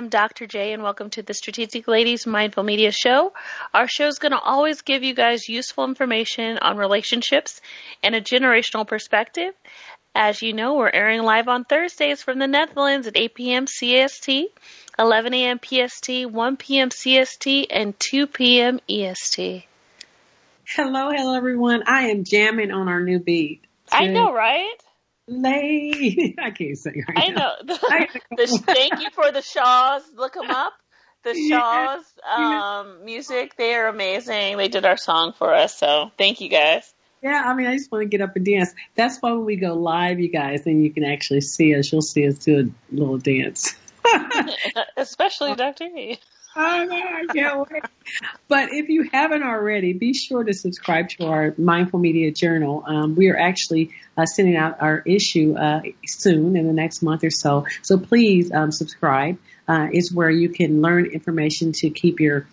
I am Dr. J, and welcome to the Strategic Ladies Mindful Media Show. Our show is going to always give you guys useful information on relationships and a generational perspective. As you know, we're airing live on Thursdays from the Netherlands at 8 p.m. CST, 11 a.m. PST, 1 p.m. CST, and 2 p.m. EST. Hello, hello everyone. I am jamming on our new beat. I know, right? Lay. I can't say right I now. know. I- the, thank you for the Shaws. Look them up. The Shaws um, music, they are amazing. They did our song for us, so thank you guys. Yeah, I mean, I just want to get up and dance. That's why when we go live, you guys, then you can actually see us. You'll see us do a little dance. Especially Dr. E. I can't wait. But if you haven't already, be sure to subscribe to our Mindful Media Journal. Um, we are actually uh, sending out our issue uh, soon in the next month or so. So please um, subscribe. Uh, it's where you can learn information to keep your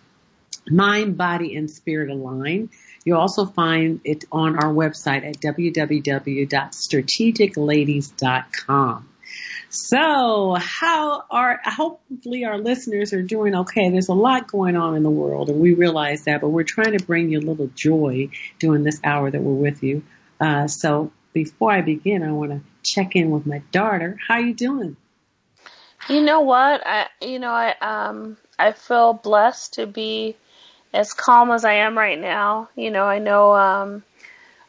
mind, body, and spirit aligned. You'll also find it on our website at www.strategicladies.com. So, how are, hopefully our listeners are doing okay. There's a lot going on in the world and we realize that, but we're trying to bring you a little joy during this hour that we're with you. Uh, so before I begin, I want to check in with my daughter. How are you doing? You know what? I you know I um I feel blessed to be as calm as I am right now. You know, I know um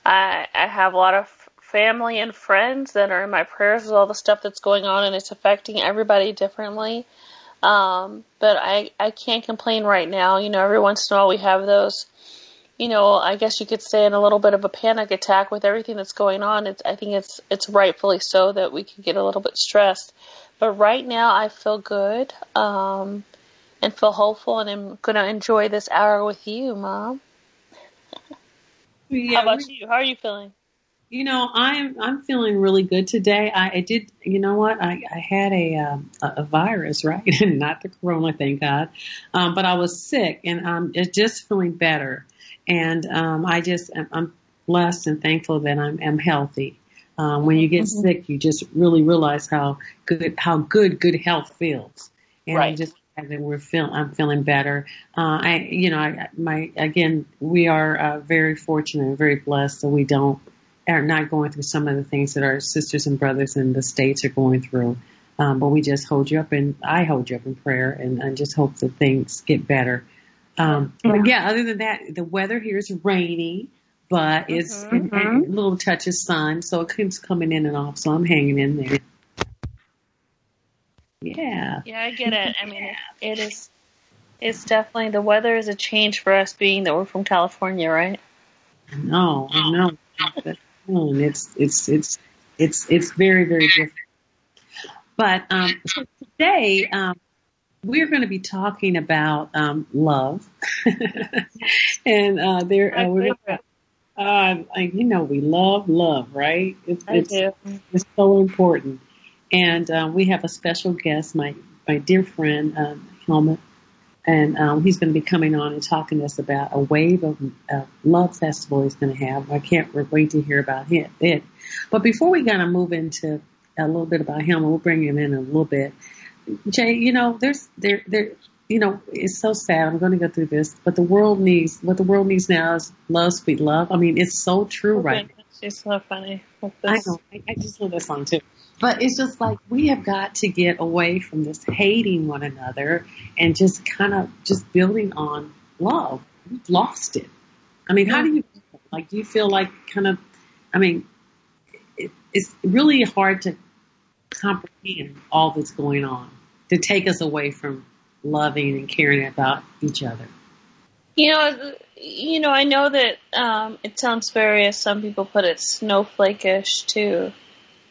I I have a lot of family and friends that are in my prayers with all the stuff that's going on and it's affecting everybody differently. Um but I I can't complain right now. You know, every once in a while we have those you know, I guess you could say in a little bit of a panic attack with everything that's going on. It's I think it's it's rightfully so that we could get a little bit stressed. But right now I feel good, um, and feel hopeful and I'm gonna enjoy this hour with you, Mom. Yeah, How about we- you? How are you feeling? You know, I'm I'm feeling really good today. I, I did. You know what? I, I had a um, a, a virus, right? Not the corona, thank God. Um, but I was sick, and I'm just feeling better. And um, I just I'm, blessed and thankful that I'm, I'm healthy. Um, when you get Mhm. sick, you just really realize how good how good good health feels. And I'm just glad that we're feel I'm feeling better. Uh, I you know I, my again we are uh, very fortunate and very blessed that we don't are not going through some of the things that our sisters and brothers in the states are going through. Um, but we just hold you up and I hold you up in prayer and I just hope that things get better. Um, but yeah, other than that, the weather here is rainy, but it's Mhm. and a little touch of sun, so it keeps coming in and off. So I'm hanging in there. Yeah. Yeah, I get it. I mean, it, it is. It's definitely the weather is a change for us, being that we're from California, right? No, I know. It's it's it's it's it's very very different. But um, so today um, we're going to be talking about um, love, and uh, there uh, we're uh, you know we love love, right? It's, it's, it's so important, and um, we have a special guest, my my dear friend um, Hellmut and um, he's going to be coming on and talking to us about a wave of uh, love festival he's going to have. I can't wait to hear about it. it. But before we kind of move into a little bit about him, we'll bring him in a little bit. Jay, you know, there's there there. You know, it's so sad. I'm going to go through this, but the world needs what the world needs now is love, sweet love. I mean, it's so true, right? She's so funny. I know. I, I just love that song too. But it's just like we have got to get away from this hating one another and just kind of just building on love. We've lost it. I mean, how do you like? Do you feel like kind of? I mean, it's really hard to comprehend all that's going on to take us away from loving and caring about each other. You know, you know, I know that um, it sounds very, as some people put it, snowflakeish to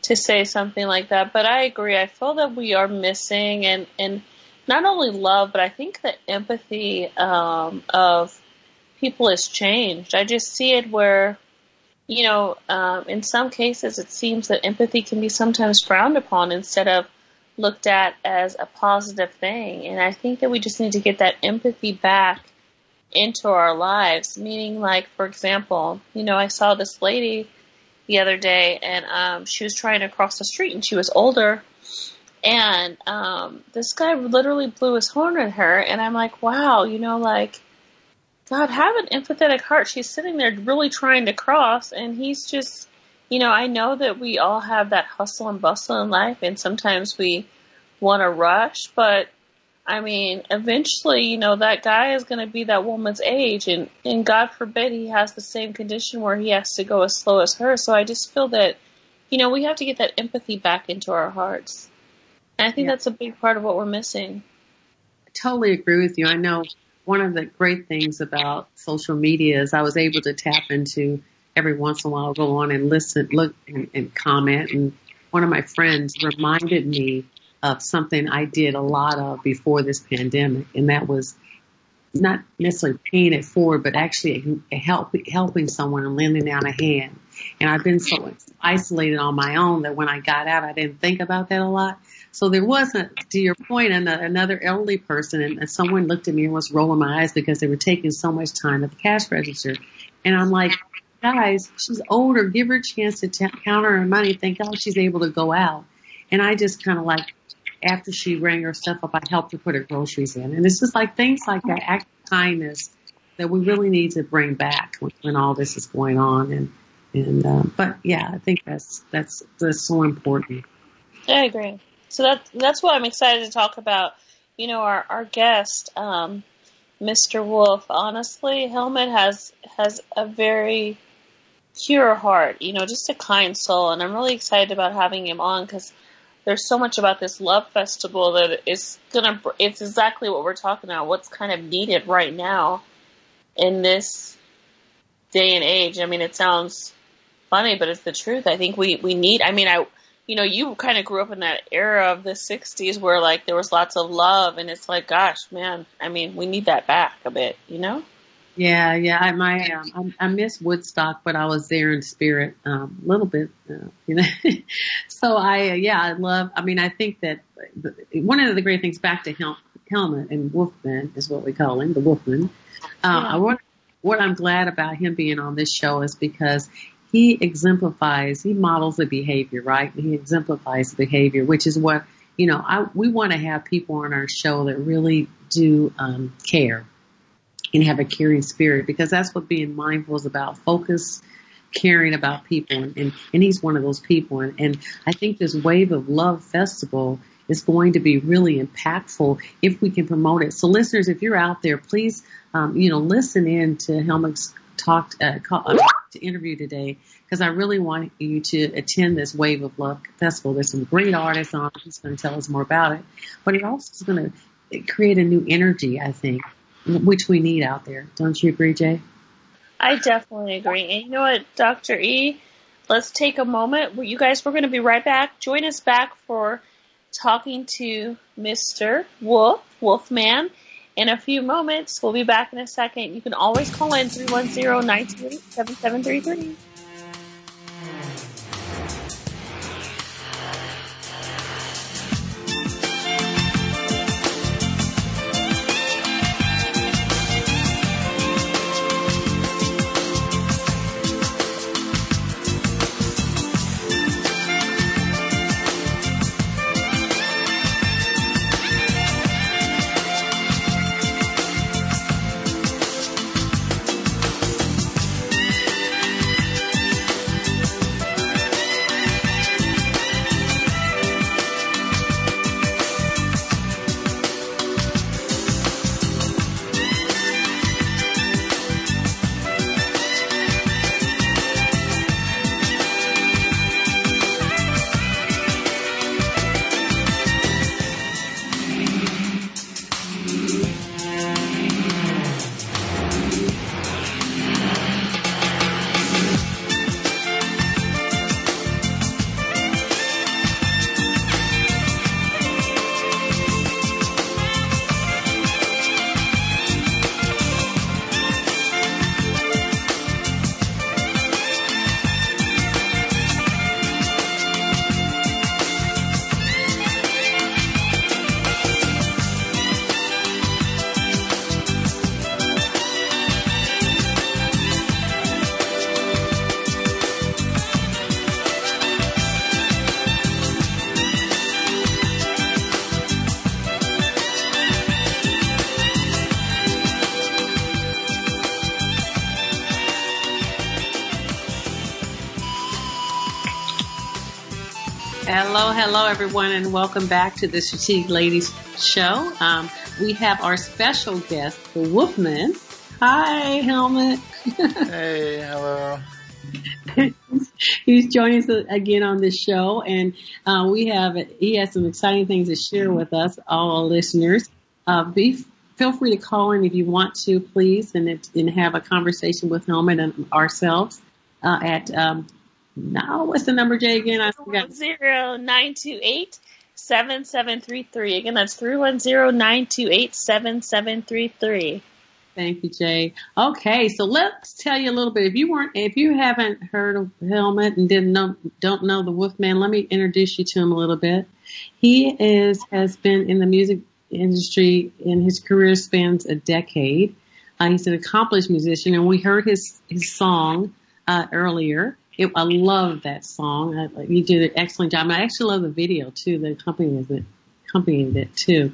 to say something like that. But I agree. I feel that we are missing, and and not only love, but I think the empathy um, of people has changed. I just see it where, you know, um, in some cases, it seems that empathy can be sometimes frowned upon instead of looked at as a positive thing. And I think that we just need to get that empathy back into our lives. Meaning, like, for example, you know, I saw this lady the other day and um, she was trying to cross the street and she was older. And um, this guy literally blew his horn at her. And I'm like, wow, you know, like, God, have an empathetic heart. She's sitting there really trying to cross, and he's just, you know, I know that we all have that hustle and bustle in life, and sometimes we want to rush, but I mean, eventually, you know, that guy is going to be that woman's age, and, and God forbid he has the same condition where he has to go as slow as her. So I just feel that, you know, we have to get that empathy back into our hearts. And I think Yeah. that's a big part of what we're missing. I totally agree with you. I know one of the great things about social media is I was able to tap into every once in a while, go on and listen, look and, and comment. And one of my friends reminded me of something I did a lot of before this pandemic, and that was not necessarily paying it forward, but actually help, helping someone and lending out a hand. And I've been so isolated on my own that when I got out, I didn't think about that a lot. So there wasn't, to your point, an- another elderly person, and and someone looked at me and was rolling my eyes because they were taking so much time at the cash register. And I'm like, guys, she's older. Give her a chance to t- count her money. Thank God she's able to go out. And I just kind of like, after she rang her stuff up, I helped her put her groceries in. And it's just like things like that, act of kindness that we really need to bring back when, when all this is going on. And, and, uh, but yeah, I think that's, that's, that's so important. I agree. So that that's what I'm excited to talk about. You know, our our guest, um, Mr. Wolf. Honestly, Hellmut has has a very pure heart. You know, just a kind soul, and I'm really excited about having him on because there's so much about this love festival that is gonna. It's exactly what we're talking about. What's kind of needed right now in this day and age. I mean, it sounds funny, but it's the truth. I think we we need. I mean, I you know, you kind of grew up in that era of the 60s where like there was lots of love and it's like, gosh, man, I mean, we need that back a bit, you know? Yeah, yeah. I my um, I, I miss Woodstock, but I was there in spirit um, a little bit, uh, you know. so I, uh, yeah, I love. I mean, I think that the, one of the great things back to Hel- Hellmut and Wolfman is what we call him, the Wolfman. Uh, Yeah. I want, what I'm glad about him being on this show is because he exemplifies, he models the behavior, right? He exemplifies the behavior, which is what you know. I we want to have people on our show that really do um, care and have a caring spirit because that's what being mindful is about. Focus, caring about people, and, and, and he's one of those people. And, and I think this Wave of Love Festival is going to be really impactful if we can promote it. So, listeners, if you're out there, please, um, you know, listen in to Hellmut's talk uh, uh, to interview today because I really want you to attend this Wave of Love Festival. There's some great artists on. He's going to tell us more about it, but he also is going to create a new energy, I think, which we need out there. Don't you agree, Jay? I definitely agree. And you know what, Dr. E, let's take a moment. You guys, we're going to be right back. Join us back for talking to Mr. Wolf, Wolfman, in a few moments. We'll be back in a second. You can always call in 310-928-7733. Thank Hello, hello, everyone, and welcome back to the Strategic Ladies Show. Um, we have our special guest, the Wolfman. Hi, Hellmut. Hey, hello. He's joining us again on this show, and uh, we have he has some exciting things to share with us, all our listeners. Uh, be feel free to call in if you want to, please, and and have a conversation with Hellmut and ourselves uh, at um, now what's the number, Jay? Again, I forgot. Zero nine two eight seven seven three three. Again, that's three one zero nine two eight seven seven three three. Thank you, Jay. Okay, so let's tell you a little bit. If you weren't, if you haven't heard of Hellmut and didn't know, don't know the Wolfman, let me introduce you to him a little bit. He is has been in the music industry, and his career spans a decade. Uh, he's an accomplished musician, and we heard his his song uh, earlier. It, I love that song. I, you did an excellent job. I actually love the video too. The accompanied it, accompanied it too.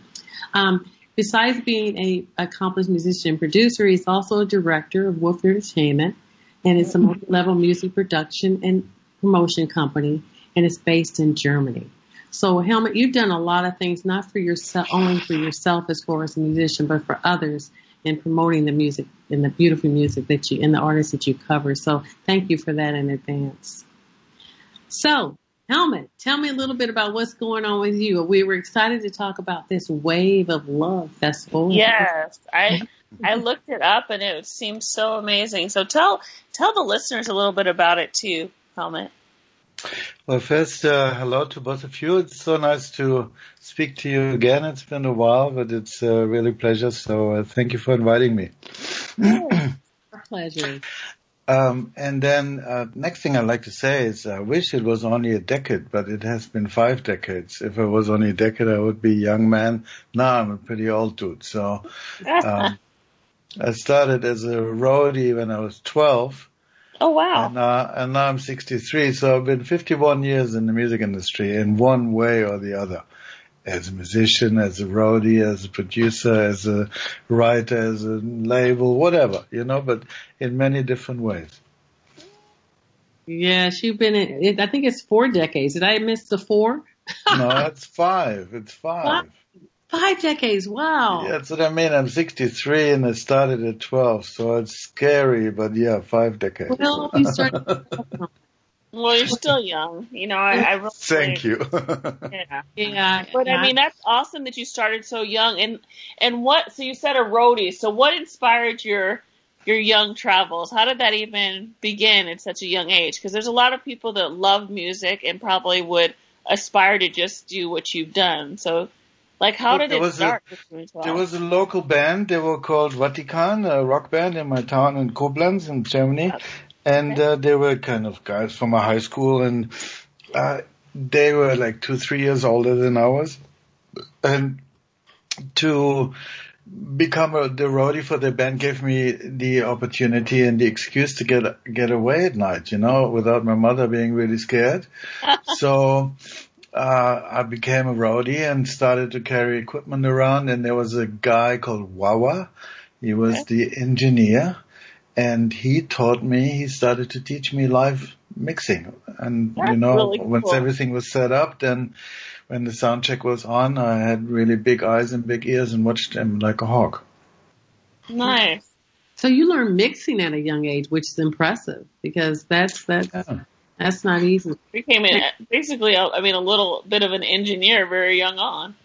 Um, besides being a accomplished musician and producer, he's also a director of Wolf Entertainment, and it's a multi-level music production and promotion company, and it's based in Germany. So, Hellmut, you've done a lot of things, not for yourself, only for yourself as far as a musician, but for others in promoting the music and the beautiful music that you and the artists that you cover. So, thank you for that in advance. So, Hellmut, tell me a little bit about what's going on with you. We were excited to talk about this Wave of Love Festival. Yes, I I looked it up and it seems so amazing. So tell tell the listeners a little bit about it too, Hellmut. Well, first, uh, hello to both of you. It's so nice to speak to you again. It's been a while, but it's uh, really a pleasure. So uh, thank you for inviting me. Our pleasure. Um, and then uh, next thing I'd like to say is I wish it was only a decade, but it has been five decades. If it was only a decade, I would be a young man. Now I'm a pretty old dude. So um, I started as a roadie when I was 12. Oh wow. And, uh, and now I'm 63, so I've been 51 years in the music industry in one way or the other. As a musician, as a roadie, as a producer, as a writer, as a label, whatever, you know, but in many different ways. Yes, you've been in, I think it's four decades. Did I miss the four? No, that's five. It's five. Five decades. Wow. Yeah, that's what I mean. I'm 63 and I started at 12, so it's scary, but yeah, five decades. Well, you started. Well, you're still young. You know, I, I really, Thank you. Yeah. yeah. But I mean, that's awesome that you started so young. And and what? So you said a roadie. So what inspired your your young travels? How did that even begin at such a young age? Because there's a lot of people that love music and probably would aspire to just do what you've done. So, like, how did there it was a- start? There was a local band. They were called Vatican, a rock band in my town in Koblenz in Germany. And uh, they were kind of guys from a high school and uh, they were like two, three years older than I was. And to become a, the roadie for the band gave me the opportunity and the excuse to get get away at night, you know, without my mother being really scared. so uh, I became a roadie and started to carry equipment around. And there was a guy called Wawa. He was Okay. the engineer, and he taught me. He started to teach me live mixing. And you know, really once everything was set up, then when the sound check was on, I had really big eyes and big ears and watched him like a hawk. nice. So you learned mixing at a young age, which is impressive because that's that's Yeah. Mm-hmm. that's not easy. Became a, basically, a, I mean, a little bit of an engineer very young on.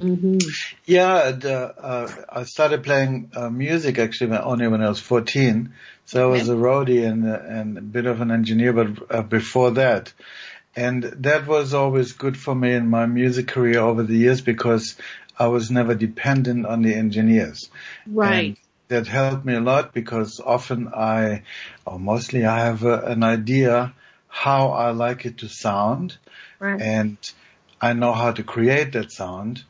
hmm Yeah, and, uh, uh, I started playing uh, music actually when- only when I was 14. So I was a roadie and, uh, and a bit of an engineer, but uh, before that. And that was always good for me in my music career over the years because I was never dependent on the engineers. Right. And that helped me a lot because often I, or mostly I have a, an idea how I like it to sound Right. and I know how to create that sound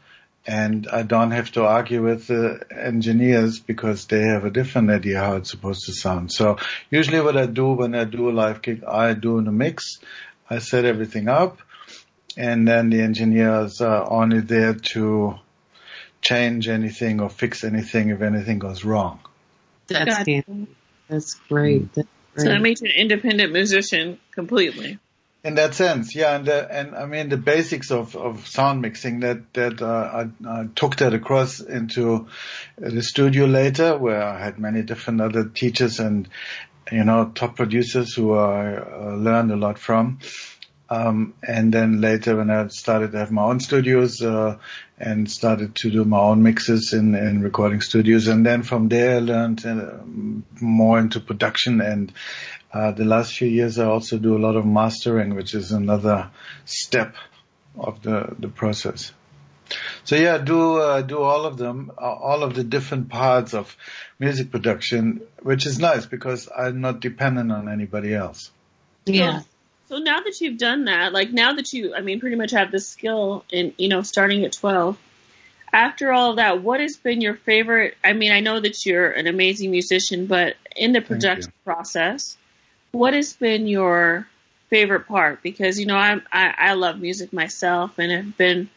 and I don't have to argue with the engineers because they have a different idea how it's supposed to sound. So usually what I do when I do a live gig, I do in a mix, I set everything up and then the engineers are only there to change anything or fix anything if anything goes wrong. That's that's great. That's So that makes you an independent musician completely. in that sense, yeah, and the, and I mean the basics of, of sound mixing that that uh, I, I took that across into the studio later, where I had many different other teachers and you know top producers who I uh, learned a lot from. Um, and then later when I started to have my own studios, uh, and started to do my own mixes in, in recording studios. And then from there I learned uh, more into production and, uh, the last few years I also do a lot of mastering, which is another step of the, the process. So yeah, do uh, do all of them, uh, all of the different parts of music production, which is nice because I'm not dependent on anybody else. Yeah. So now that you've done that, like now that you, I mean, pretty much have this skill in, you know, starting at 12, after all of that, what has been your favorite? I mean, I know that you're an amazing musician, but in the production process, what has been your favorite part? Because, you know, I'm, I, I love music myself and have been,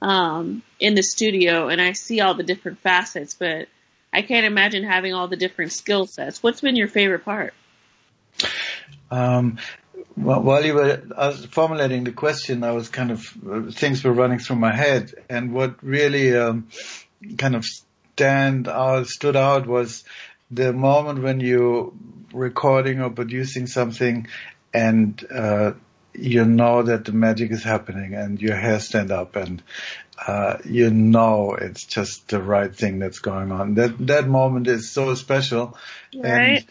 um, in the studio and I see all the different facets, but I can't imagine having all the different skill sets. What's been your favorite part? Um, while you were formulating the question, I was kind of uh, things were running through my head, and what really um, kind of stand out, stood out was the moment when you're recording or producing something, and uh, you know that the magic is happening, and your hair stand up, and uh, you know it's just the right thing that's going on. That that moment is so special, Right. and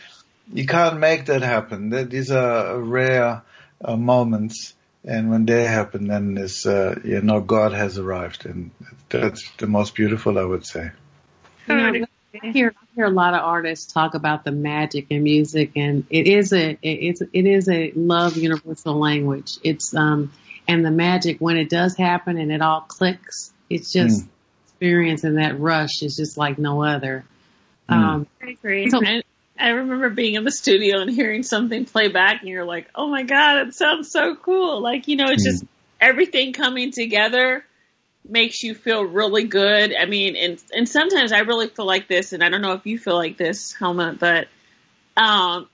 you can't make that happen. These are rare uh, moments, and when they happen, then it's uh, you know God has arrived, and that's the most beautiful, I would say. You know, I hear I hear a lot of artists talk about the magic in music, and it is a it's it is a love universal language. It's um and the magic when it does happen and it all clicks, it's just experience and that rush is just like no other. Um, I agree. So- I, I remember being in the studio and hearing something play back and you're like, oh my God, it sounds so cool. Like, you know, it's just everything coming together makes you feel really good. I mean, and, and sometimes I really feel like this, and I don't know if you feel like this, Hellmut, but, um,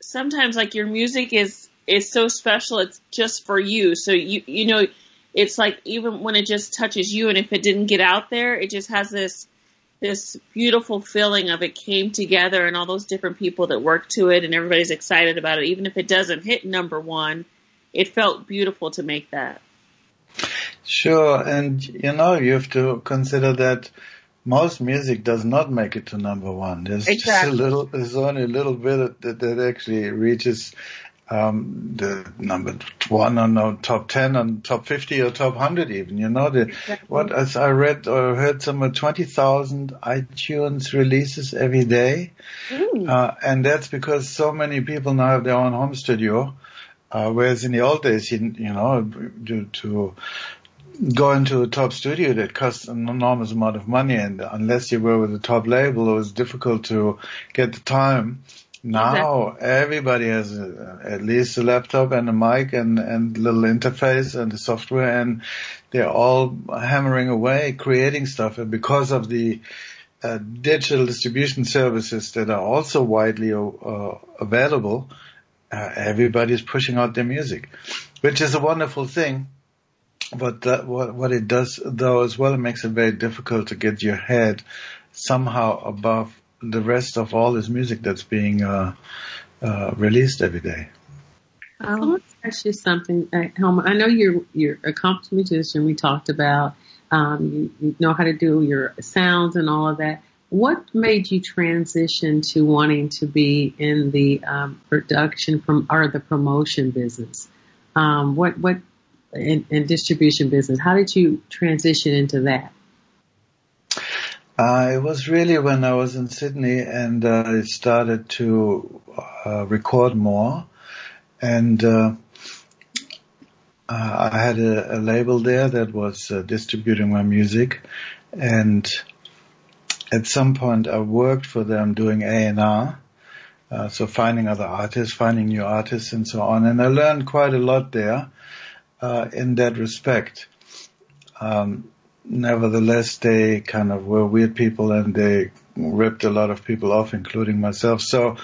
sometimes like your music is, is so special. It's just for you. So you, you know, it's like even when it just touches you and if it didn't get out there, it just has this, this beautiful feeling of it came together and all those different people that worked to it and everybody's excited about it. Even if it doesn't hit number one, it felt beautiful to make that. Sure, and you know you have to consider that most music does not make it to number one. There's just a little. There's only a little bit that, that actually reaches um, the number one on no, top ten, on top fifty or top hundred even. You know the what? As I read or heard, some twenty thousand iTunes releases every day, uh, and that's because so many people now have their own home studio. Uh, whereas in the old days, you, you know, to, to go into a top studio that costs an enormous amount of money, and unless you were with a top label, it was difficult to get the time. Now everybody has a, at least a laptop and a mic and and little interface and the software, and they're all hammering away creating stuff. And because of the uh, digital distribution services that are also widely uh, available, uh, everybody's pushing out their music, which is a wonderful thing. But that, what, what it does though as well, it makes it very difficult to get your head somehow above the rest of all this music that's being uh, uh, released every day. I want to ask you something, uh, Hellmut. I know you're you're a accomplished musician. We talked about um, you, you know how to do your sounds and all of that. What made you transition to wanting to be in the um, production from or the promotion business? Um, what what in, in distribution business? How did you transition into that? Uh, it was really when I was in Sydney and uh, I started to uh, record more, and uh, uh, I had a, a label there that was uh, distributing my music, and at some point I worked for them doing A and R, uh, so finding other artists, finding new artists, and so on, and I learned quite a lot there in that respect. Um, nevertheless, they kind of were weird people and they ripped a lot of people off, including myself. So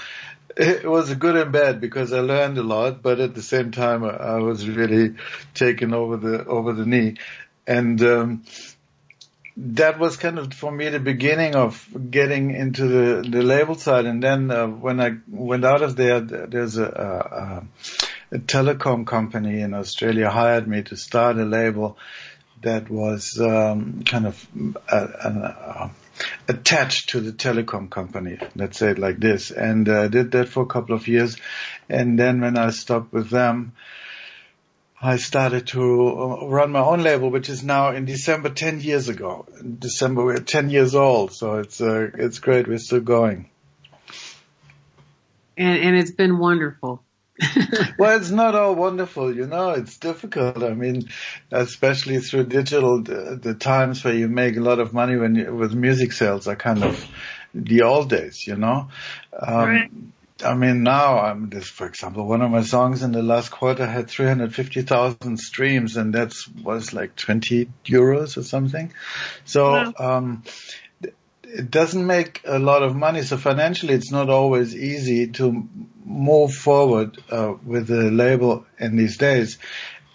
it was good and bad because I learned a lot, but at the same time I was really taken over the over the knee, and um, that was kind of for me the beginning of getting into the the label side. And then uh, when I went out of there, there's a, a, a telecom company in Australia hired me to start a label that was um, kind of uh, uh, attached to the telecom company. Let's say it like this, and uh, did that for a couple of years. And then when I stopped with them, I started to uh, run my own label, which is now in December 10 years ago. In December we're 10 years old, so it's uh, it's great. We're still going. And and it's been wonderful. well, it's not all wonderful, you know. It's difficult. I mean, especially through digital, the, the times where you make a lot of money when you, with music sales are kind of the old days, you know. Um, right. I mean, now I'm this, for example, one of my songs in the last quarter had 350,000 streams and that was like 20 euros or something. So, wow. um, it doesn't make a lot of money. So financially, it's not always easy to move forward uh, with the label in these days.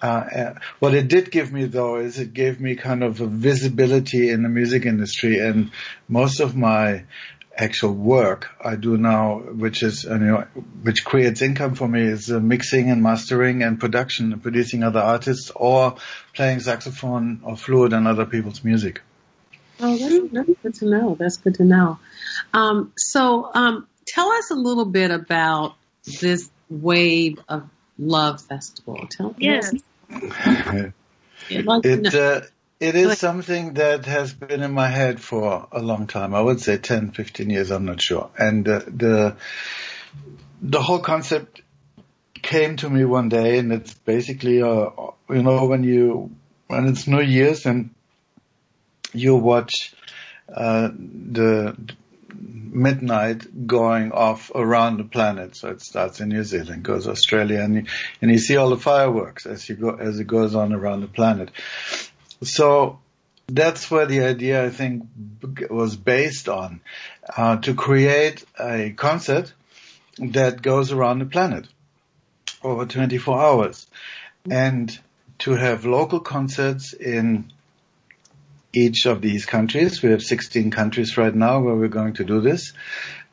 Uh, uh, what it did give me though is it gave me kind of a visibility in the music industry and most of my actual work I do now, which is, you know, which creates income for me is uh, mixing and mastering and production producing other artists or playing saxophone or flute and other people's music. Oh, that's, that's good to know. That's good to know. Um, so, um, tell us a little bit about this Wave of Love Festival. Tell yes. it, uh, it is something that has been in my head for a long time. I would say 10, 15 years. I'm not sure. And uh, the the whole concept came to me one day, and it's basically, uh, you know, when you when it's New Year's and you watch uh, the midnight going off around the planet. So it starts in New Zealand, goes Australia, and you, and you see all the fireworks as you go as it goes on around the planet. So that's where the idea I think was based on uh, to create a concert that goes around the planet over 24 hours and to have local concerts in each of these countries. We have 16 countries right now where we're going to do this.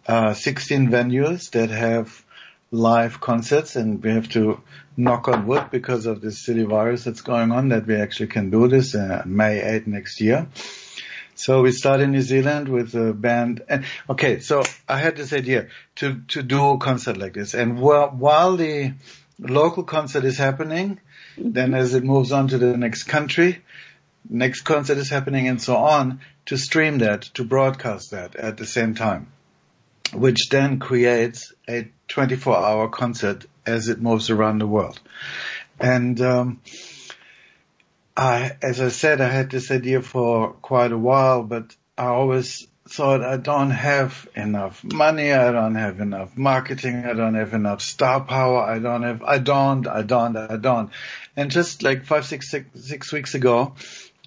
Uh, 16 venues that have live concerts and we have to knock on wood because of this silly virus that's going on that we actually can do this uh, May 8 next year. So we start in New Zealand with a band and okay, so I had this idea to, to do a concert like this and while, while the local concert is happening, then as it moves on to the next country, next concert is happening and so on, to stream that, to broadcast that at the same time, which then creates a 24 hour concert as it moves around the world. And, um, I, as I said, I had this idea for quite a while, but I always thought I don't have enough money, I don't have enough marketing, I don't have enough star power, I don't have, I don't, I don't, I don't. And just like five, six, six, six weeks ago,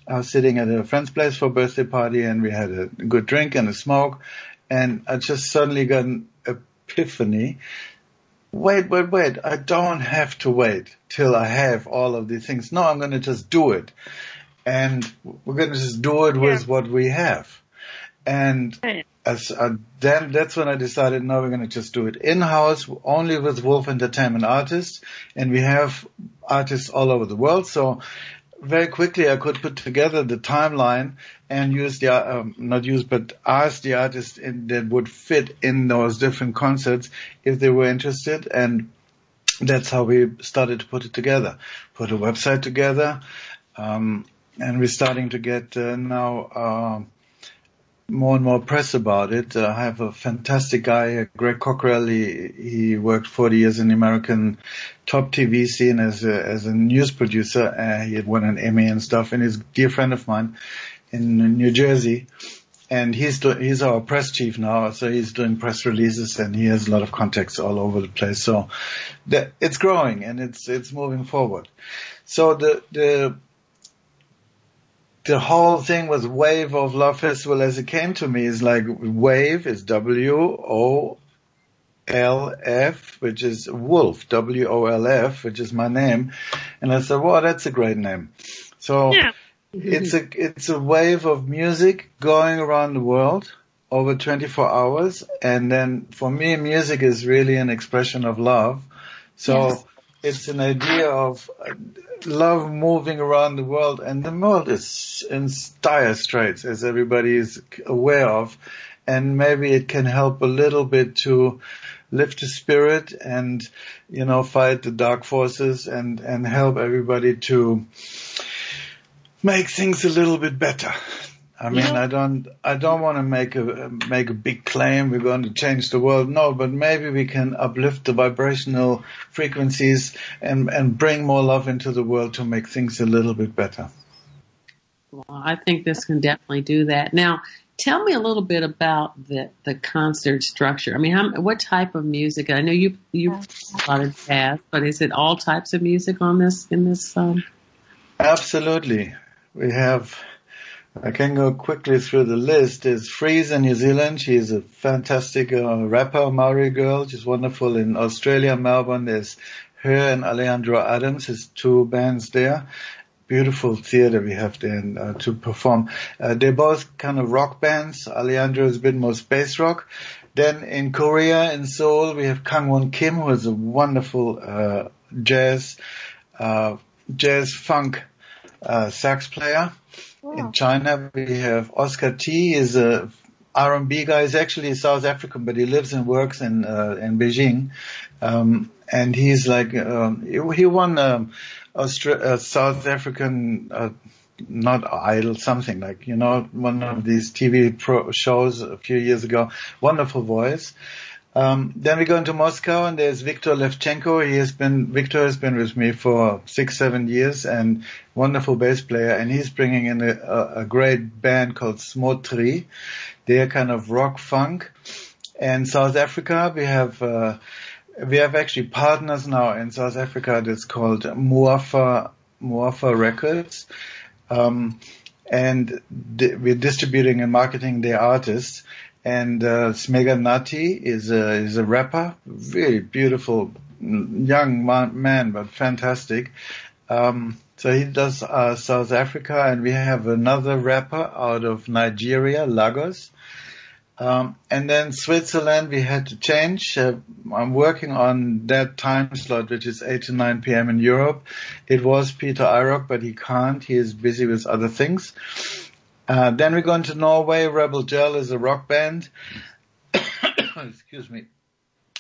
I was sitting at a friend's place for a birthday party and we had a good drink and a smoke and I just suddenly got an epiphany. Wait, wait, wait. I don't have to wait till I have all of these things. No, I'm going to just do it. And we're going to just do it with what we have. And as, uh, then that's when I decided, no, we're going to just do it in-house, only with Wolf Entertainment artists. And we have artists all over the world. So very quickly I could put together the timeline and use the, um, not use, but ask the artists in, that would fit in those different concerts if they were interested. And that's how we started to put it together, put a website together. Um, and we're starting to get uh, now, uh, more and more press about it. Uh, I have a fantastic guy, uh, Greg Cockrell. He, he worked 40 years in the American top TV scene as a, as a news producer. Uh, he had won an Emmy and stuff and he's a dear friend of mine in New Jersey. And he's do, he's our press chief now, so he's doing press releases and he has a lot of contacts all over the place. So it's growing and it's it's moving forward. So the the the whole thing with Wave of Love Festival as it came to me is like Wave is W O L F, which is Wolf, W-O-L-F, which is my name. And I said, wow, that's a great name. So Yeah. it's a, it's a wave of music going around the world over 24 hours. And then for me, music is really an expression of love. So Yes. it's an idea of uh, love moving around the world and the world is in dire straits as everybody is aware of. And maybe it can help a little bit to lift the spirit and, you know, fight the dark forces and, and help everybody to make things a little bit better. I mean, Yeah. I don't, I don't want to make a make a big claim. We're going to change the world. No, but maybe we can uplift the vibrational frequencies and and bring more love into the world to make things a little bit better. Well, I think this can definitely do that. Now, tell me a little bit about the the concert structure. I mean, how, what type of music? I know you you a lot of jazz, but is it all types of music on this in this? Um, Absolutely, we have. I can go quickly through the list. There's Freeze in New Zealand. She's a fantastic uh, rapper, Maori girl. She's wonderful in Australia, Melbourne. There's her and Alejandro Adams, his two bands there. Beautiful theater we have there uh, to perform. Uh, they're both kind of rock bands. Alejandro is a bit more space rock. Then in Korea, in Seoul, we have Kang Won Kim, who is a wonderful uh, jazz, uh, jazz funk uh, sax player. In China, we have Oscar T. is a R&B guy. He's actually South African, but he lives and works in uh, in Beijing. Um, and he's like um, he, he won um, Austra- uh, South African. Uh, not idol, something like, you know, one of these TV pro shows a few years ago. Wonderful voice. Um, then we go into Moscow and there's Viktor Levchenko. He has been, Viktor has been with me for six, seven years and wonderful bass player. And he's bringing in a, a, great band called Smotri. They're kind of rock funk. And South Africa, we have, uh, we have actually partners now in South Africa that's called Muafa, Muafa Records. Um, and we're distributing and marketing their artists. And uh, Smega Nati is a is a rapper, really beautiful young man, man but fantastic. Um, so he does uh, South Africa, and we have another rapper out of Nigeria, Lagos. Um, and then Switzerland, we had to change. Uh, I'm working on that time slot, which is 8 to 9 p.m. in Europe. It was Peter Irock, but he can't. He is busy with other things. Uh, then we go into Norway. Rebel Gel is a rock band. Excuse me.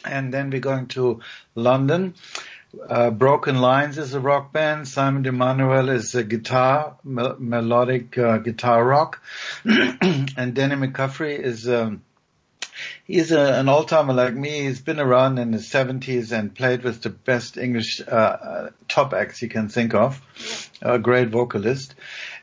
And then we're going to London. Uh, Broken Lines is a rock band. Simon DeManuel is a guitar, mel- melodic uh, guitar rock. and Danny McCaffrey is, um, he's a, an old-timer like me. He's been around in the 70s and played with the best English uh, uh, top acts you can think of. A great vocalist.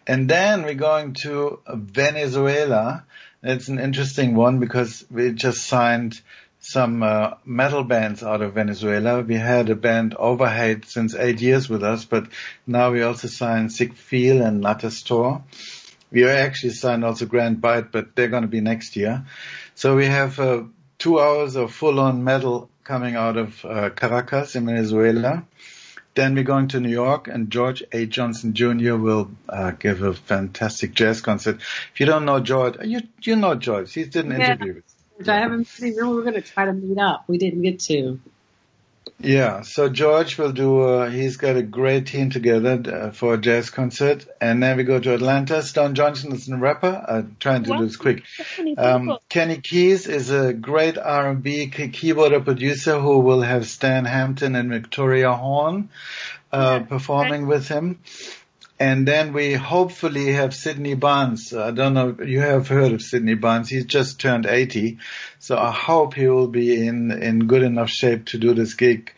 And then we're going to Venezuela. It's an interesting one because we just signed some uh, metal bands out of Venezuela. We had a band Overhate since eight years with us, but now we also signed Sick Feel and Natastor. We actually signed also Grand Bite, but they're going to be next year. So we have uh, two hours of full-on metal coming out of uh, Caracas in Venezuela. Then we're going to New York, and George A. Johnson Jr. will uh, give a fantastic jazz concert. If you don't know George, you you know George. He did an Yeah. interview. with which I haven't seen. We were going to try to meet up. We didn't get to. Yeah, so George will do. Uh, he's got a great team together uh, for a jazz concert, and then we go to Atlanta. Stone Johnson is a rapper. I'm trying to Wow. do this quick. Um. Kenny Keys is a great R&B keyboarder producer who will have Stan Hampton and Victoria Horn uh, Yeah, performing with him. And then we hopefully have Sidney Barnes. I don't know, you have heard of Sidney Barnes. He's just turned 80. So I hope he will be in, in good enough shape to do this gig.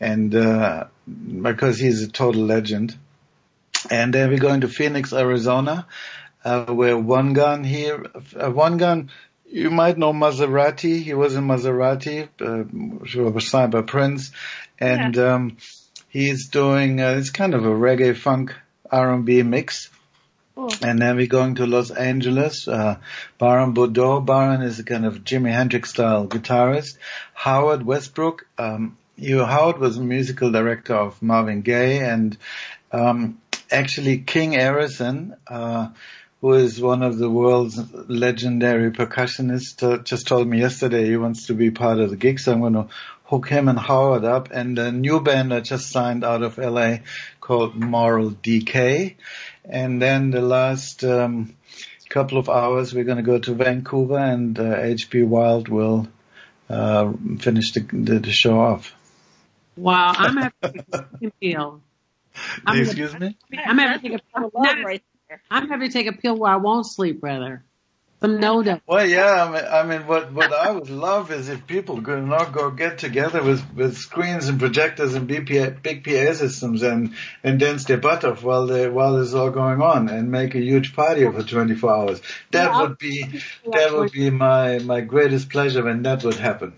And, uh, because he's a total legend. And then we're going to Phoenix, Arizona, uh, where One Gun here, uh, One Gun, you might know Maserati. He was in Maserati, uh, was signed by Prince. And, um, he's doing, uh, it's kind of a reggae funk R&B mix. Cool. And then we're going to Los Angeles. Uh, Baron Bordeaux. Baron is a kind of Jimi Hendrix style guitarist. Howard Westbrook. Um, you, Howard was a musical director of Marvin Gaye and, um, actually King Errisson, uh, who is one of the world's legendary percussionists, uh, just told me yesterday he wants to be part of the gig, so I'm going to hook him and Howard up. And a new band I just signed out of LA called Moral Decay. And then the last um, couple of hours we're going to go to Vancouver and uh, H.P. Wild will uh, finish the, the, the show off. Wow, I'm having to take a pill. I'm, Excuse me? I'm having to take a Love pill. right there. I'm having to take a pill where I won't sleep, brother. Some Noda. Well, yeah, I mean, I mean, what what I would love is if people could not go get together with with screens and projectors and BPA, big PA systems and and dance their butt off while they while this is all going on and make a huge party over 24 hours. That Yeah, would be that would be my my greatest pleasure when that would happen.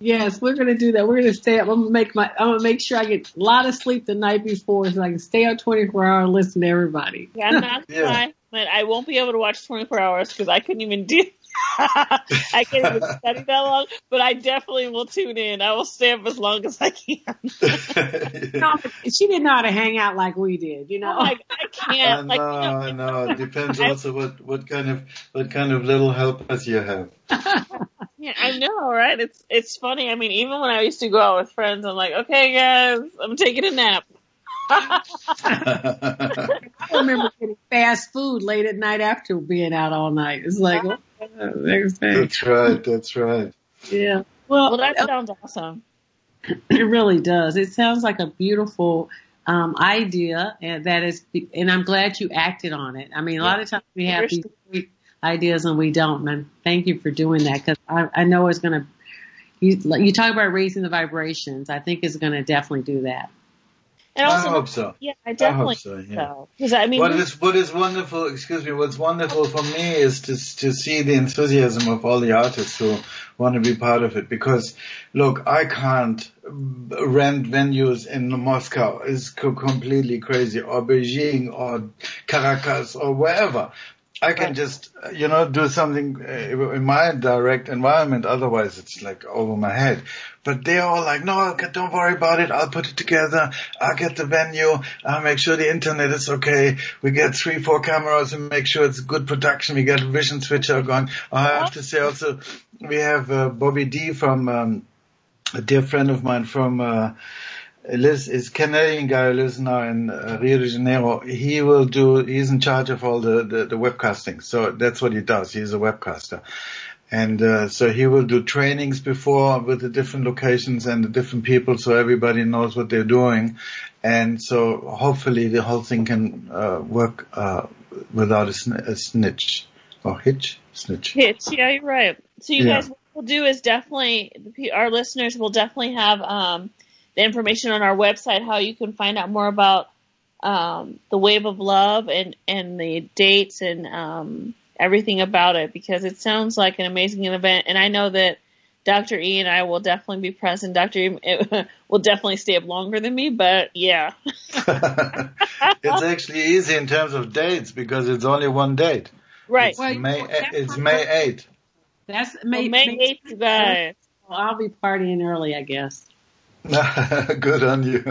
Yes, we're gonna do that. We're gonna stay up. I'm gonna make my. I'm gonna make sure I get a lot of sleep the night before, so I can stay up 24 hours and listen to everybody. Yeah, I'm not Yeah. lying, but I won't be able to watch 24 hours because I couldn't even do. I can't even study that long, but I definitely will tune in. I will stay up as long as I can. No, she didn't know how to hang out like we did. You know. I'm like, I I can't. Like, you know, know, I know. It depends also what what kind of what kind of little helpers you have. Yeah, I know, right? It's it's funny. I mean, even when I used to go out with friends, I'm like, okay, guys, I'm taking a nap. I remember getting fast food late at night after being out all night. It's like, oh, next day. that's right. That's right. Yeah. Well, Well, that sounds awesome. It really does. It sounds like a beautiful um, idea, and that is, and I'm glad you acted on it. I mean, a lot of times we have these great ideas and we don't. And thank you for doing that because I, I know it's going to. You, you talk about raising the vibrations. I think it's going to definitely do that. And I also, hope so. yeah, I definitely so, think yeah. so. Because I mean, What is what is wonderful? Excuse me. What's wonderful for me is to to see the enthusiasm of all the artists who want to be part of it. Because look, I can't rent venues in Moscow. It's completely crazy, or Beijing, or Caracas, or wherever. I can Right. just, you know, do something uh, in my direct environment. Otherwise, it's like over my head. But they're all like, no, don't worry about it. I'll put it together. I'll get the venue. I'll make sure the internet is okay. We get three, four cameras and make sure it's good production. We get a vision switcher going. I have to say also, we have uh, Bobby D from um, a dear friend of mine from uh, lives is Canadian guy who lives now in uh, Rio de Janeiro. He will do. He's in charge of all the, the the webcasting. So that's what he does. He's a webcaster. And uh, so he will do trainings before with the different locations and the different people, so everybody knows what they're doing. And so hopefully the whole thing can uh, work uh, without a, sn- a snitch or hitch, snitch. Hitch, Yeah, you're right. So you Yeah. guys, what we'll do is definitely our listeners will definitely have um, the information on our website how you can find out more about um, the Wave of Love and and the dates and um, everything about it because it sounds like an amazing event. And I know that Dr. E and I will definitely be present. Dr. E will definitely stay up longer than me, but yeah. it's actually easy in terms of dates because it's only one date. Right. Well, It's May, you that's it's May 8th. That's Well, May, May 8th, you guys. Well, I'll be partying early, I guess. Good on you.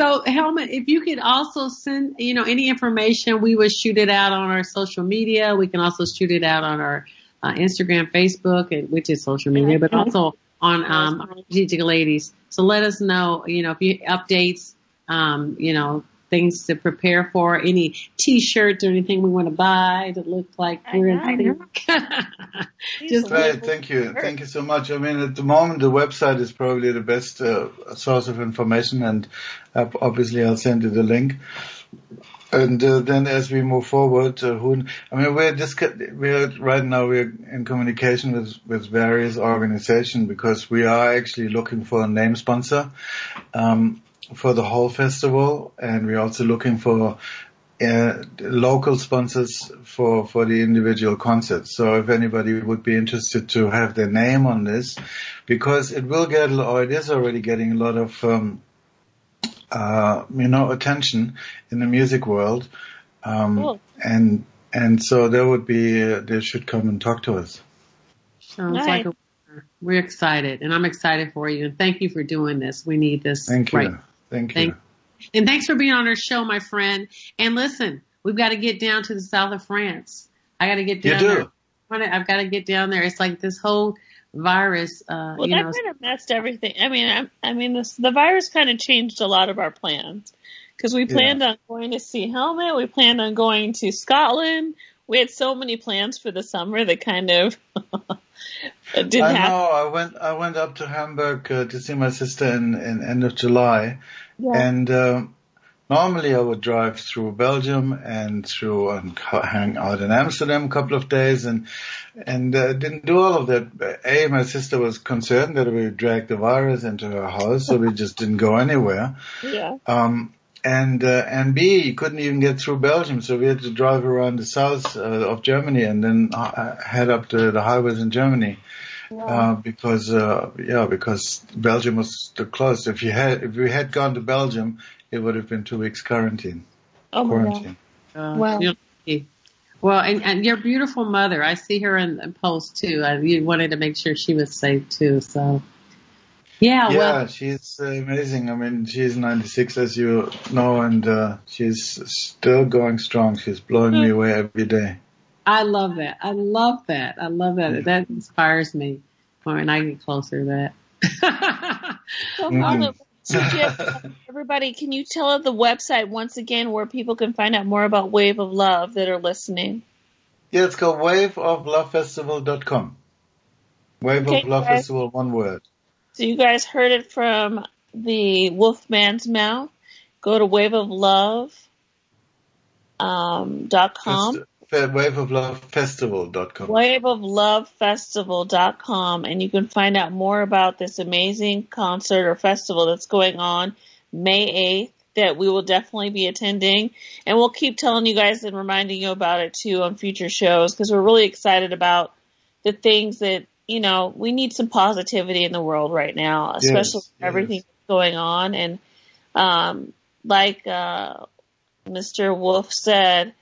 So, Hellmut, if you could also send, you know, any information, we would shoot it out on our social media. We can also shoot it out on our uh, Instagram, Facebook, and which is social media, but also on um, Strategic Ladies. So let us know, you know, if you updates, um, you know, things to prepare for, any T-shirts or anything we want to buy that look like we're know, I in. Just Right, thank you. Thank you so much. I mean, at the moment, the website is probably the best uh, source of information, and uh, obviously, I'll send you the link. And uh, then, as we move forward, uh, who, I mean, we're discu- we're right now we're in communication with with various organizations because we are actually looking for a name sponsor um, for the whole festival, and we're also looking for uh, local sponsors for, for the individual concerts. So if anybody would be interested to have their name on this, because it will get, or it is already getting a lot of, um, uh, you know, attention in the music world. Um, Cool. and and so they would be uh, they should come and talk to us. Sounds Nice. like a we're excited, and I'm excited for you. And thank you for doing this. We need this. Thank you. right Thank you. Thank- And thanks for being on our show, my friend. And listen, we've got to get down to the south of France. I got to get You down do. there. I wanna- I've got to get down there. It's like this whole virus, uh, Well, you that know, kind of messed everything. I mean, I, I mean, this, the virus kind of changed a lot of our plans because we Yeah. planned on going to see Hellmut. We planned on going to Scotland. We had so many plans for the summer that kind of didn't I happen. know. I went. I went up to Hamburg uh, to see my sister in, in end of July, Yeah. and um, normally I would drive through Belgium and through and hang out in Amsterdam a couple of days, and and uh, didn't do all of that. A, my sister was concerned that we would drag the virus into her house, so we just didn't go anywhere. yeah. Um, and uh, and B, you couldn't even get through Belgium, so we had to drive around the south uh, of Germany and then uh, head up to the highways in Germany uh, because uh, yeah, because Belgium was too close. If you had if we had gone to Belgium, it would have been two weeks quarantine. Oh my God. Quarantine. uh, Wow. well, and, and your beautiful mother, I see her in, in post too. I, you wanted to make sure she was safe too. So, yeah, Yeah, well, she's amazing. I mean, she's 96, as you know, and uh, she's still going strong. She's blowing me away every day. I love that. I love that. I love that. That inspires me when I get closer to that. So, Mhm. So Jeff, everybody, can you tell the website once again where people can find out more about Wave of Love that are listening? Yeah, it's called waveoflovefestival.com. Wave Okay, of Love. Festival, one word. So you guys heard it from the Wolfman's mouth. Go to waveoflove um, dot com. Festi- Fe- waveoflovefestival.com. waveoflovefestival.com and you can find out more about this amazing concert or festival that's going on May 8th that we will definitely be attending and we'll keep telling you guys and reminding you about it too on future shows because we're really excited about the things that you know we need some positivity in the world right now especially Yes, with yes. everything that's going on and um like uh Mr. Wolf said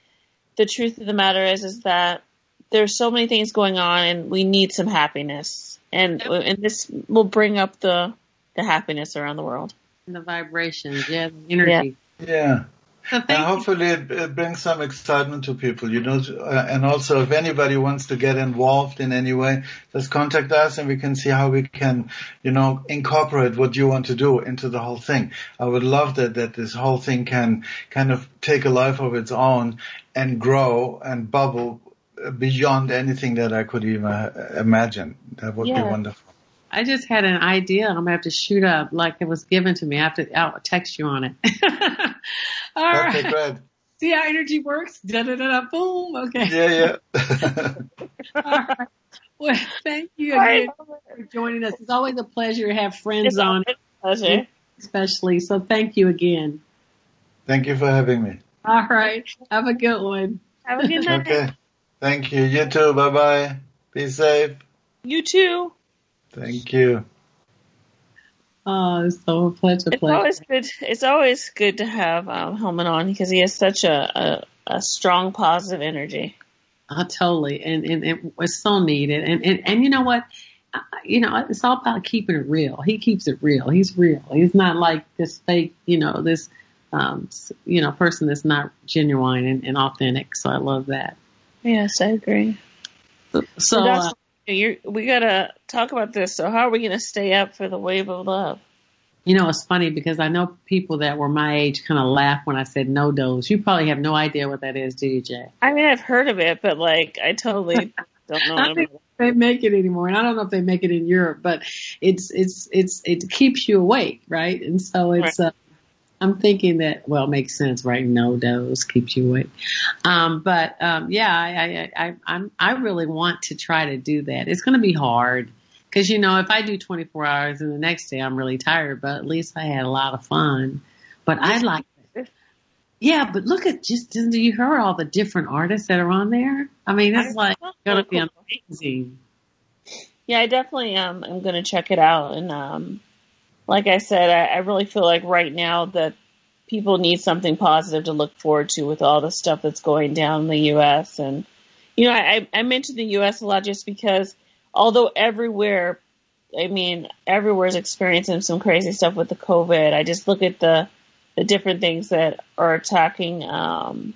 the truth of the matter is is that there's so many things going on and we need some happiness and and this will bring up the the happiness around the world And the vibrations, yeah, the energy. Yeah. So And hopefully it, it brings some excitement to people, you know, uh, and also if anybody wants to get involved in any way, just contact us and we can see how we can, you know, incorporate what you want to do into the whole thing. I would love that, that this whole thing can kind of take a life of its own and grow and bubble beyond anything that I could even uh, imagine. That would be wonderful. I just had an idea. I'm gonna have to shoot up like it was given to me. I have to. I'll text you on it. All right. Okay, great. See how energy works? Da da da da. Boom. Okay. Yeah, yeah. All right. Well, thank you again for joining us. It's always a pleasure to have friends it's on, pleasure especially. So thank you again. Thank you for having me. All right. Have a good one. have a good night Okay. Thank you. You too. Bye bye. Be safe. you too Thank you. Oh, it's so a pleasure. it's always good it's always good to have um Hellmut on because he has such a, a a strong positive energy Oh, totally. And, and it was so needed. And, and, and you know what? Uh, You know, it's all about keeping it real. He keeps it real. He's real. He's not like this fake, you know, this, um, you know, person that's not genuine and, and authentic. So I love that. yes I agree So, So that's uh, you're, we gotta talk about this. So how are we gonna stay up for the wave of love? you know, it's funny because I know people that were my age kind of laugh when I said NoDoz. You probably have no idea what that is, do you, Jay? I mean, I've heard of it, but like, I totally don't know. I think they make it anymore, and I don't know if they make it in Europe, but it's it's it's it keeps you awake, right? And so it's. Uh, I'm thinking that well, it makes sense, right? NoDoz keeps you awake. Um, but um, yeah, I, I I I'm I really want to try to do that. It's going to be hard because you know if I do 24 hours and the next day I'm really tired, but at least I had a lot of fun. But I like. Yeah, but look at just do you hear all the different artists that are on there? I mean, it's like going to be amazing. Yeah, I definitely um am gonna check it out, and um, like I said, I, I really feel like right now that people need something positive to look forward to with all the stuff that's going down in the U.S. And you know, I, I mentioned the U.S. a lot just because although everywhere, I mean, everywhere is experiencing some crazy stuff with the COVID. I just look at the the different things that are attacking um,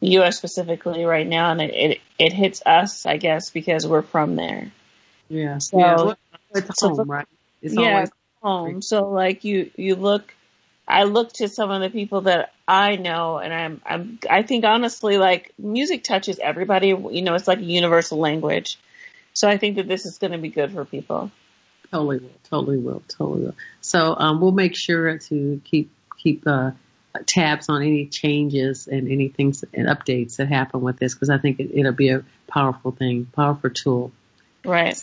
the U.S. specifically right now, and it, it it hits us, I guess, because we're from there. Yeah. So- yeah. Well, It's so- home, right? It's yeah, always home. So like you, you look, I look to some of the people that I know, and I'm, I'm, I think honestly, like music touches everybody. You know, it's like a universal language. So I think that this is going to be good for people. Totally will, totally will, totally will. So um, we'll make sure to keep keep uh, tabs on any changes and any things and updates that happen with this because I think it, it'll be a powerful thing, powerful tool. Right.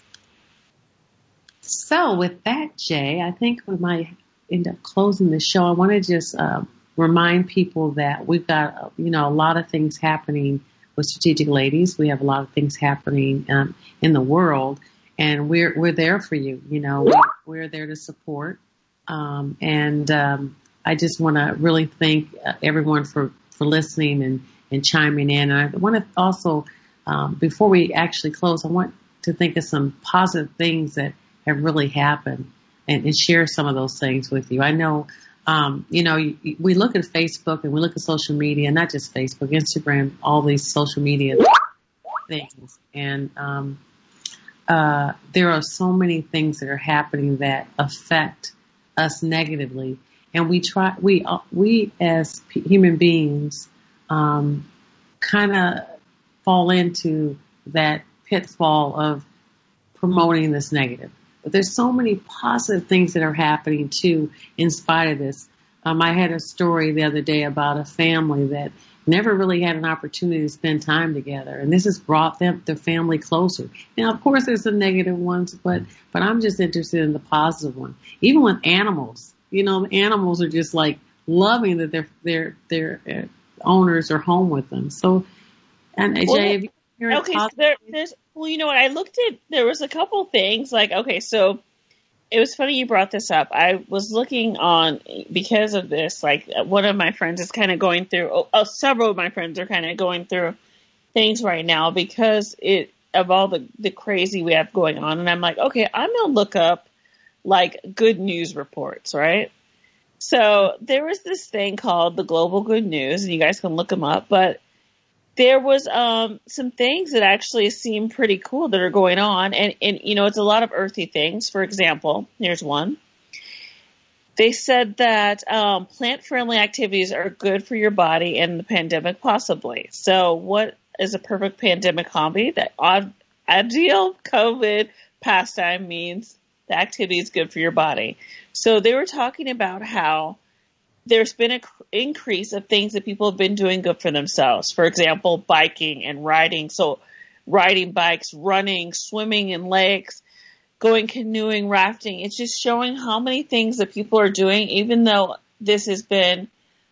So with that, Jay, I think we might end up closing the show. I want to just uh, remind people that we've got uh, you know a lot of things happening with Strategic Ladies. We have a lot of things happening um, in the world, and we're we're there for you. You know, we, we're there to support. Um, and um, I just want to really thank uh, everyone for for listening and and chiming in. And I want to also um, before we actually close, I want to think of some positive things that have really happened and, and share some of those things with you. I know, um, you know, we look at Facebook and we look at social media, not just Facebook, Instagram, all these social media things. And, um, uh, there are so many things that are happening that affect us negatively. And we try, we, uh, we as p- human beings, um, kind of fall into that pitfall of promoting this negative. But there's so many positive things that are happening too in spite of this. Um, I had a story the other day about a family that never really had an opportunity to spend time together, and this has brought them their family closer. Now, of course, there's the negative ones, but but I'm just interested in the positive one. Even with animals, you know, animals are just like loving that their their their uh, owners are home with them. So, and Well, Jay, have you heard Okay, so there, there's well, you know what? I looked at there was a couple things like okay, so it was funny you brought this up. I was looking on because of this. Like one of my friends is kind of going through. Oh, oh, several of my friends are kind of going through things right now because it of all the the crazy we have going on. And I'm like, okay, I'm gonna look up like good news reports, right? So there was this thing called the Global Good News, and you guys can look them up, but there was um, some things that actually seem pretty cool that are going on, and, and you know it's a lot of earthy things. For example, here's one. They said that um, plant-friendly activities are good for your body in the pandemic, possibly. So, what is a perfect pandemic hobby? That ideal COVID pastime means the activity is good for your body. So, they were talking about how there's been an increase of things that people have been doing good for themselves. For example, biking and riding. So, riding bikes, running, swimming in lakes, going canoeing, rafting. It's just showing how many things that people are doing, even though this has been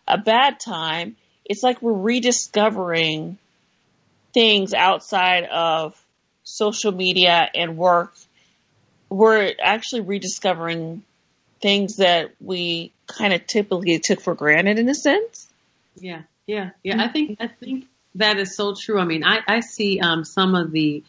a bad time. It's like we're rediscovering things outside of social media and work. We're actually rediscovering things that we kind of typically took for granted in a sense. Yeah, yeah, yeah. I think I think that is so true. I mean, I I see um some of the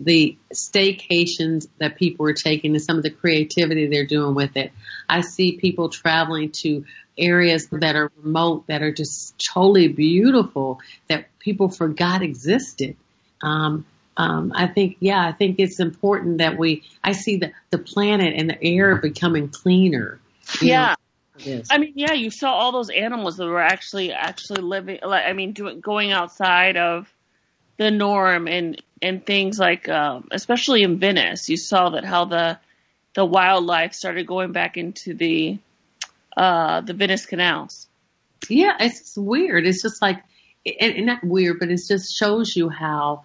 the staycations that people are taking and some of the creativity they're doing with it. I see people traveling to areas that are remote that are just totally beautiful that people forgot existed. Um, um, I think, yeah, I think it's important that we, I see the, the planet and the air becoming cleaner. Yeah. know. I mean, yeah, you saw all those animals that were actually actually living. Like, I mean, doing going outside of the norm and and things like, um, especially in Venice, you saw that how the the wildlife started going back into the uh, the Venice canals. Yeah, it's weird. It's just like, and, and not weird, but it just shows you how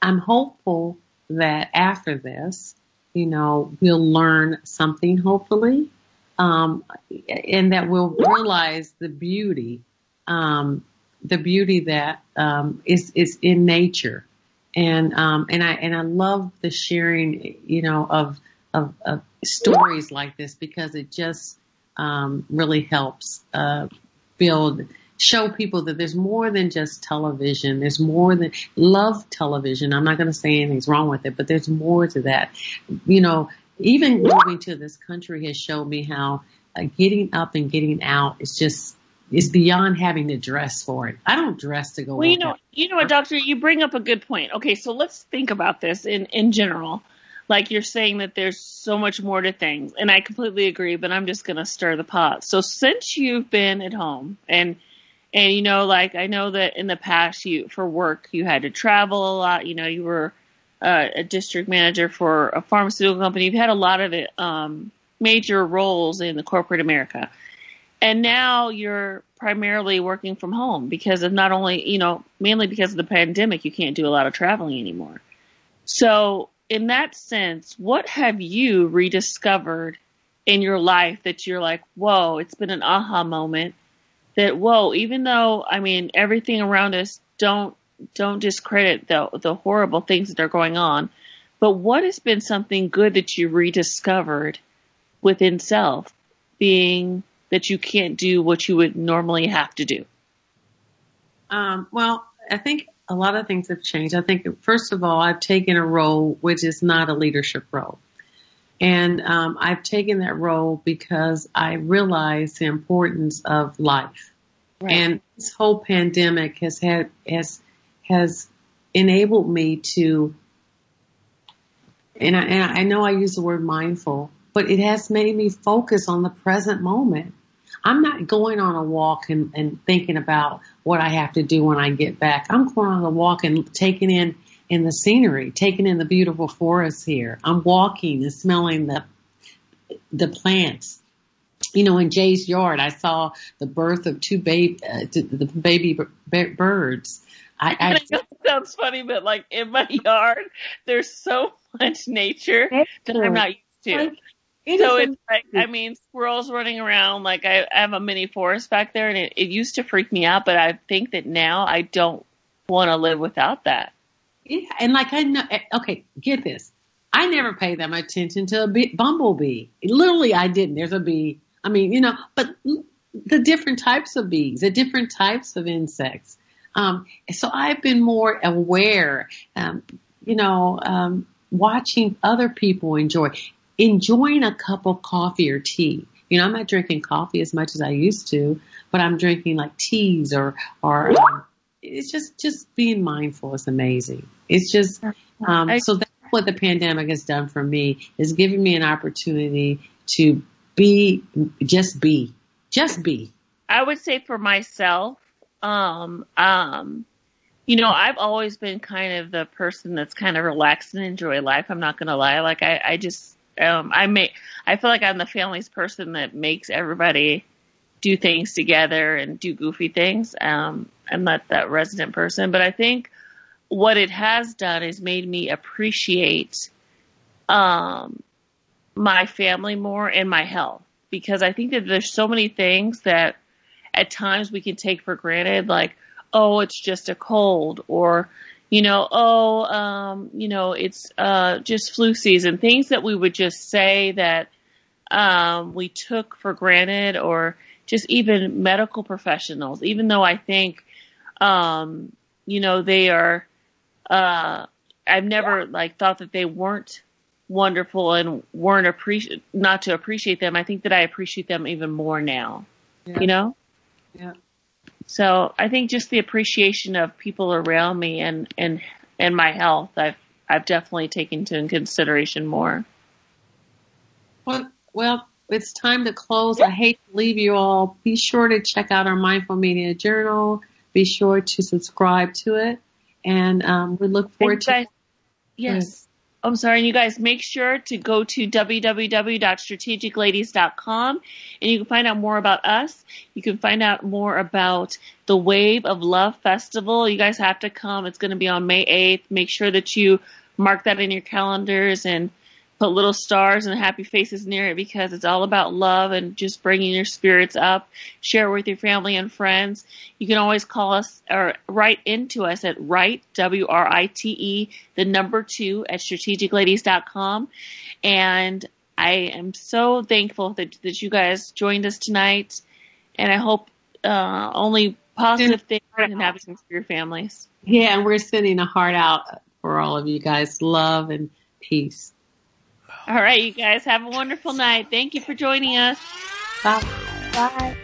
I'm hopeful that after this, you know, we'll learn something hopefully, um, and that we'll realize the beauty, um, the beauty that um, is is in nature, and um, and I and I love the sharing, you know, of of, of stories like this because it just um, really helps. Uh, build, show people that there's more than just television. There's more than love television. I'm not going to say anything's wrong with it, but there's more to that. You know, even moving to this country has shown me how uh, getting up and getting out is just is beyond having to dress for it. I don't dress to go. Well, you know, you know what, doctor, you bring up a good point. Okay, so let's think about this in in general. Like you're saying that there's so much more to things, and I completely agree. But I'm just gonna stir the pot. So since you've been at home, and and you know, like I know that in the past, you for work you had to travel a lot. You know, you were uh, a district manager for a pharmaceutical company. You've had a lot of um, major roles in the corporate America and now you're primarily working from home because of not only you know mainly because of the pandemic you can't do a lot of traveling anymore so in that sense what have you rediscovered in your life that you're like whoa it's been an aha moment that whoa even though i mean everything around us don't don't discredit the the horrible things that are going on but what has been something good that you rediscovered within self being that you can't do what you would normally have to do? Um, well, I think a lot of things have changed. I think, first of all, I've taken a role which is not a leadership role. And um, I've taken that role because I realize the importance of life. Right. And this whole pandemic has had has has enabled me to and I, and I know I use the word mindful, but it has made me focus on the present moment. I'm not going on a walk and, and thinking about what I have to do when I get back. I'm going on a walk and taking in in the scenery, taking in the beautiful forest here. I'm walking and smelling the the plants. You know, in Jay's yard, I saw the birth of two baby uh, the baby birds. I, I I know it sounds funny, but like in my yard, there's so much nature that I'm not used to. Like, it so it's like, I mean, squirrels running around. Like I, I have a mini forest back there, and it, it used to freak me out, but I think that now I don't want to live without that. Yeah, and like I know, eh, okay, get this. I never pay that much attention to a bee, bumblebee. Literally, I didn't. There's a bee. I mean, you know, but the different types of bees, the different types of insects. Um, so I've been more aware, um, you know, um, watching other people enjoy, enjoying a cup of coffee or tea. You know, I'm not drinking coffee as much as I used to, but I'm drinking like teas or, or, um, it's just, just being mindful is amazing. It's just, um, so that's what the pandemic has done for me is giving me an opportunity to be, just be, just be. I would say for myself, um, um, you know, I've always been kind of the person that's kind of relaxed and enjoy life. I'm not gonna lie. Like I, I just, um, I make, I feel like I'm the family's person that makes everybody do things together and do goofy things. Um, I'm not that resident person, but I think what it has done is made me appreciate, um, my family more and my health because I think that there's so many things that at times we can take for granted, like, oh, it's just a cold, or, you know, oh, um, you know, it's uh, just flu season. Things that we would just say that um, we took for granted, or just even medical professionals, even though I think, um, you know, they are, uh, I've never like thought that they weren't wonderful and weren't appreciate not to appreciate them. I think that I appreciate them even more now. Yeah. You know? Yeah. So I think just the appreciation of people around me and and and my health, I've I've definitely taken into consideration more. Well, well, it's time to close. I hate to leave you all. Be sure to check out our Mindful Media Journal. Be sure to subscribe to it, and um, we look forward you to. guys, yes. I'm sorry, and you guys make sure to go to www.strategicladies.com and you can find out more about us. You can find out more about the Wave of Love Festival. You guys have to come. It's going to be on May 8th. Make sure that you mark that in your calendars and put little stars and happy faces near it because it's all about love and just bringing your spirits up. Share with your family and friends. You can always call us or write into us at write, W-R-I-T-E, the number two at strategicladies.com. And I am so thankful that, that you guys joined us tonight. And I hope uh, only positive things can happen for your families. Yeah, and we're sending a heart out for all of you guys. Love and peace. All right, you guys have a wonderful night. Thank you for joining us. Bye. Bye.